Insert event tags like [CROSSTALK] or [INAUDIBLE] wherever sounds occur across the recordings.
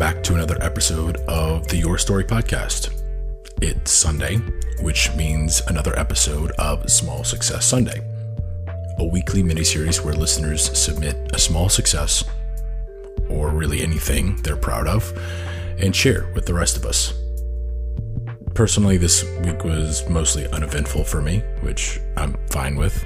back to another episode of the Your Story podcast. It's Sunday, which means another episode of Small Success Sunday, a weekly miniseries where listeners submit a small success, or really anything they're proud of, and share with the rest of us. Personally, this week was mostly uneventful for me, which I'm fine with.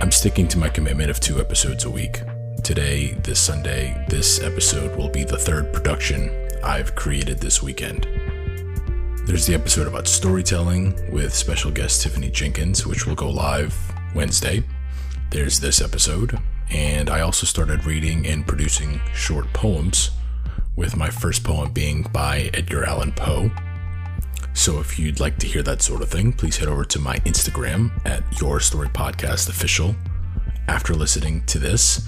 I'm sticking to my commitment of two episodes a week. Today, this Sunday, this episode will be the third production I've created this weekend. There's the episode about storytelling with special guest Tiffany Jenkins, which will go live Wednesday. There's this episode, and I also started reading and producing short poems, with my first poem being by Edgar Allan Poe. So if you'd like to hear that sort of thing, please head over to my Instagram at Your Story Podcast Official. After listening to this,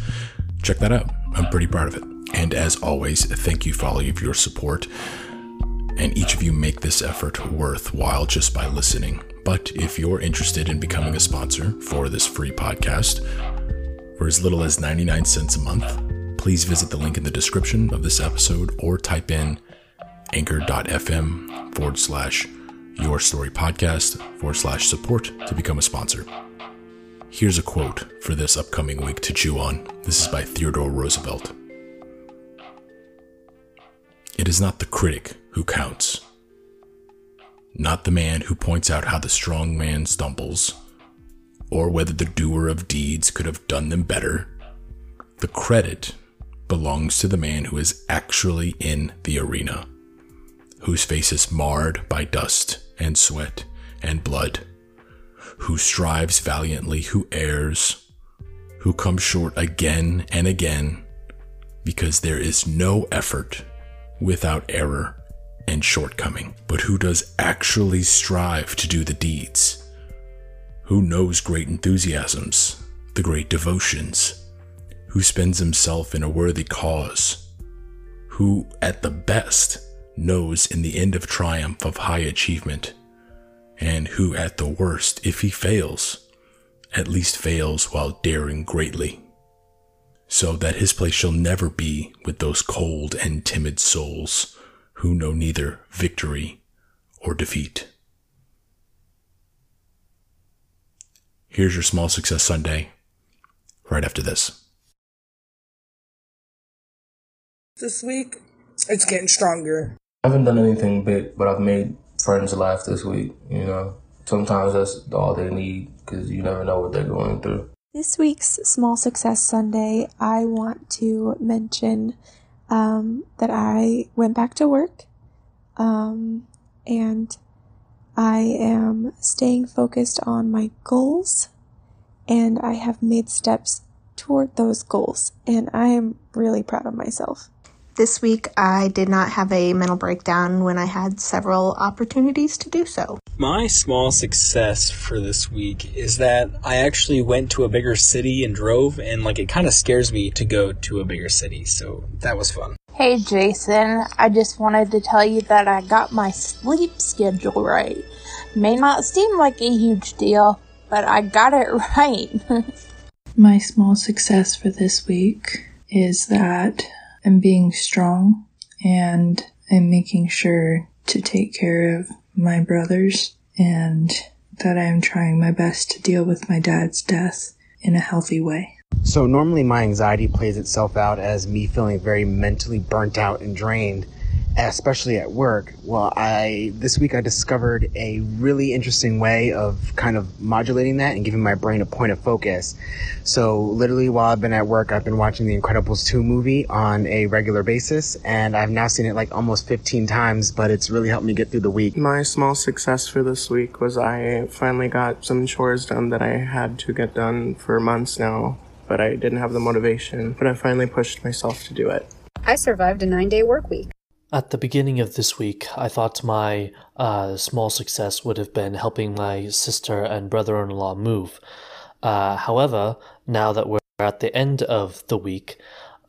check that out. I'm pretty proud of it. And as always, thank you for all of your support and each of you make this effort worthwhile just by listening. But if you're interested in becoming a sponsor for this free podcast for as little as 99 cents a month, please visit the link in the description of this episode or type in anchor.fm forward slash your story podcast forward slash support to become a sponsor. Here's a quote for this upcoming week to chew on. This is by Theodore Roosevelt. It is not the critic who counts, not the man who points out how the strong man stumbles, or whether the doer of deeds could have done them better. The credit belongs to the man who is actually in the arena, whose face is marred by dust and sweat and blood, who strives valiantly, who errs, who comes short again and again, because there is no effort without error and shortcoming, but who does actually strive to do the deeds, who knows great enthusiasms, the great devotions, who spends himself in a worthy cause, who, at the best, knows in the end of triumph of high achievement, and who, at the worst, if he fails, at least fails while daring greatly so that his place shall never be with those cold and timid souls who know neither victory or defeat. Here's your Small Success Sunday right after this. This week, it's getting stronger. I haven't done anything big, but I've made friends laugh this week, you know. Sometimes that's all they need because you never know what they're going through. This week's Small Success Sunday, I want to mention um, that I went back to work um, and I am staying focused on my goals and I have made steps toward those goals and I am really proud of myself. This week, I did not have a mental breakdown when I had several opportunities to do so. My small success for this week is that I actually went to a bigger city and drove, and like it kind of scares me to go to a bigger city, so that was fun. Hey Jason, I just wanted to tell you that I got my sleep schedule right. May not seem like a huge deal, but I got it [LAUGHS] right. my small success for this week is that I'm being strong and I'm making sure to take care of my brothers and that I'm trying my best to deal with my dad's death in a healthy way. So normally my anxiety plays itself out as me feeling very mentally burnt out and drained especially at work. Well, I this week I discovered a really interesting way of kind of modulating that and giving my brain a point of focus. So literally while I've been at work, I've been watching the Incredibles 2 movie on a regular basis and I've now seen it like almost 15 times, but it's really helped me get through the week. My small success for this week was I finally got some chores done that I had to get done for months now, but I didn't have the motivation, but I finally pushed myself to do it. I survived a 9-day work week. At the beginning of this week, I thought my uh, small success would have been helping my sister and brother in law move. Uh, however, now that we're at the end of the week,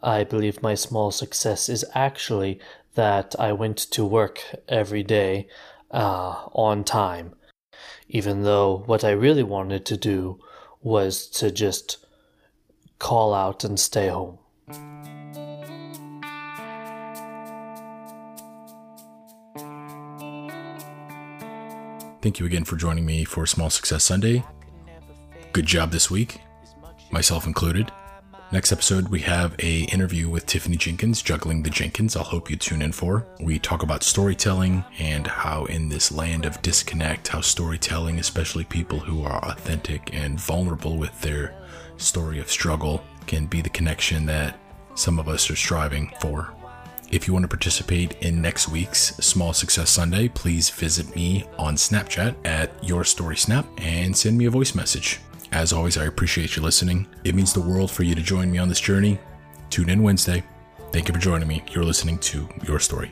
I believe my small success is actually that I went to work every day uh, on time, even though what I really wanted to do was to just call out and stay home. Thank you again for joining me for Small Success Sunday. Good job this week, myself included. Next episode, we have a interview with Tiffany Jenkins, Juggling the Jenkins. I'll hope you tune in for. We talk about storytelling and how in this land of disconnect, how storytelling, especially people who are authentic and vulnerable with their story of struggle, can be the connection that some of us are striving for. If you want to participate in next week's Small Success Sunday, please visit me on Snapchat at Your Story Snap and send me a voice message. As always, I appreciate you listening. It means the world for you to join me on this journey. Tune in Wednesday. Thank you for joining me. You're listening to Your Story.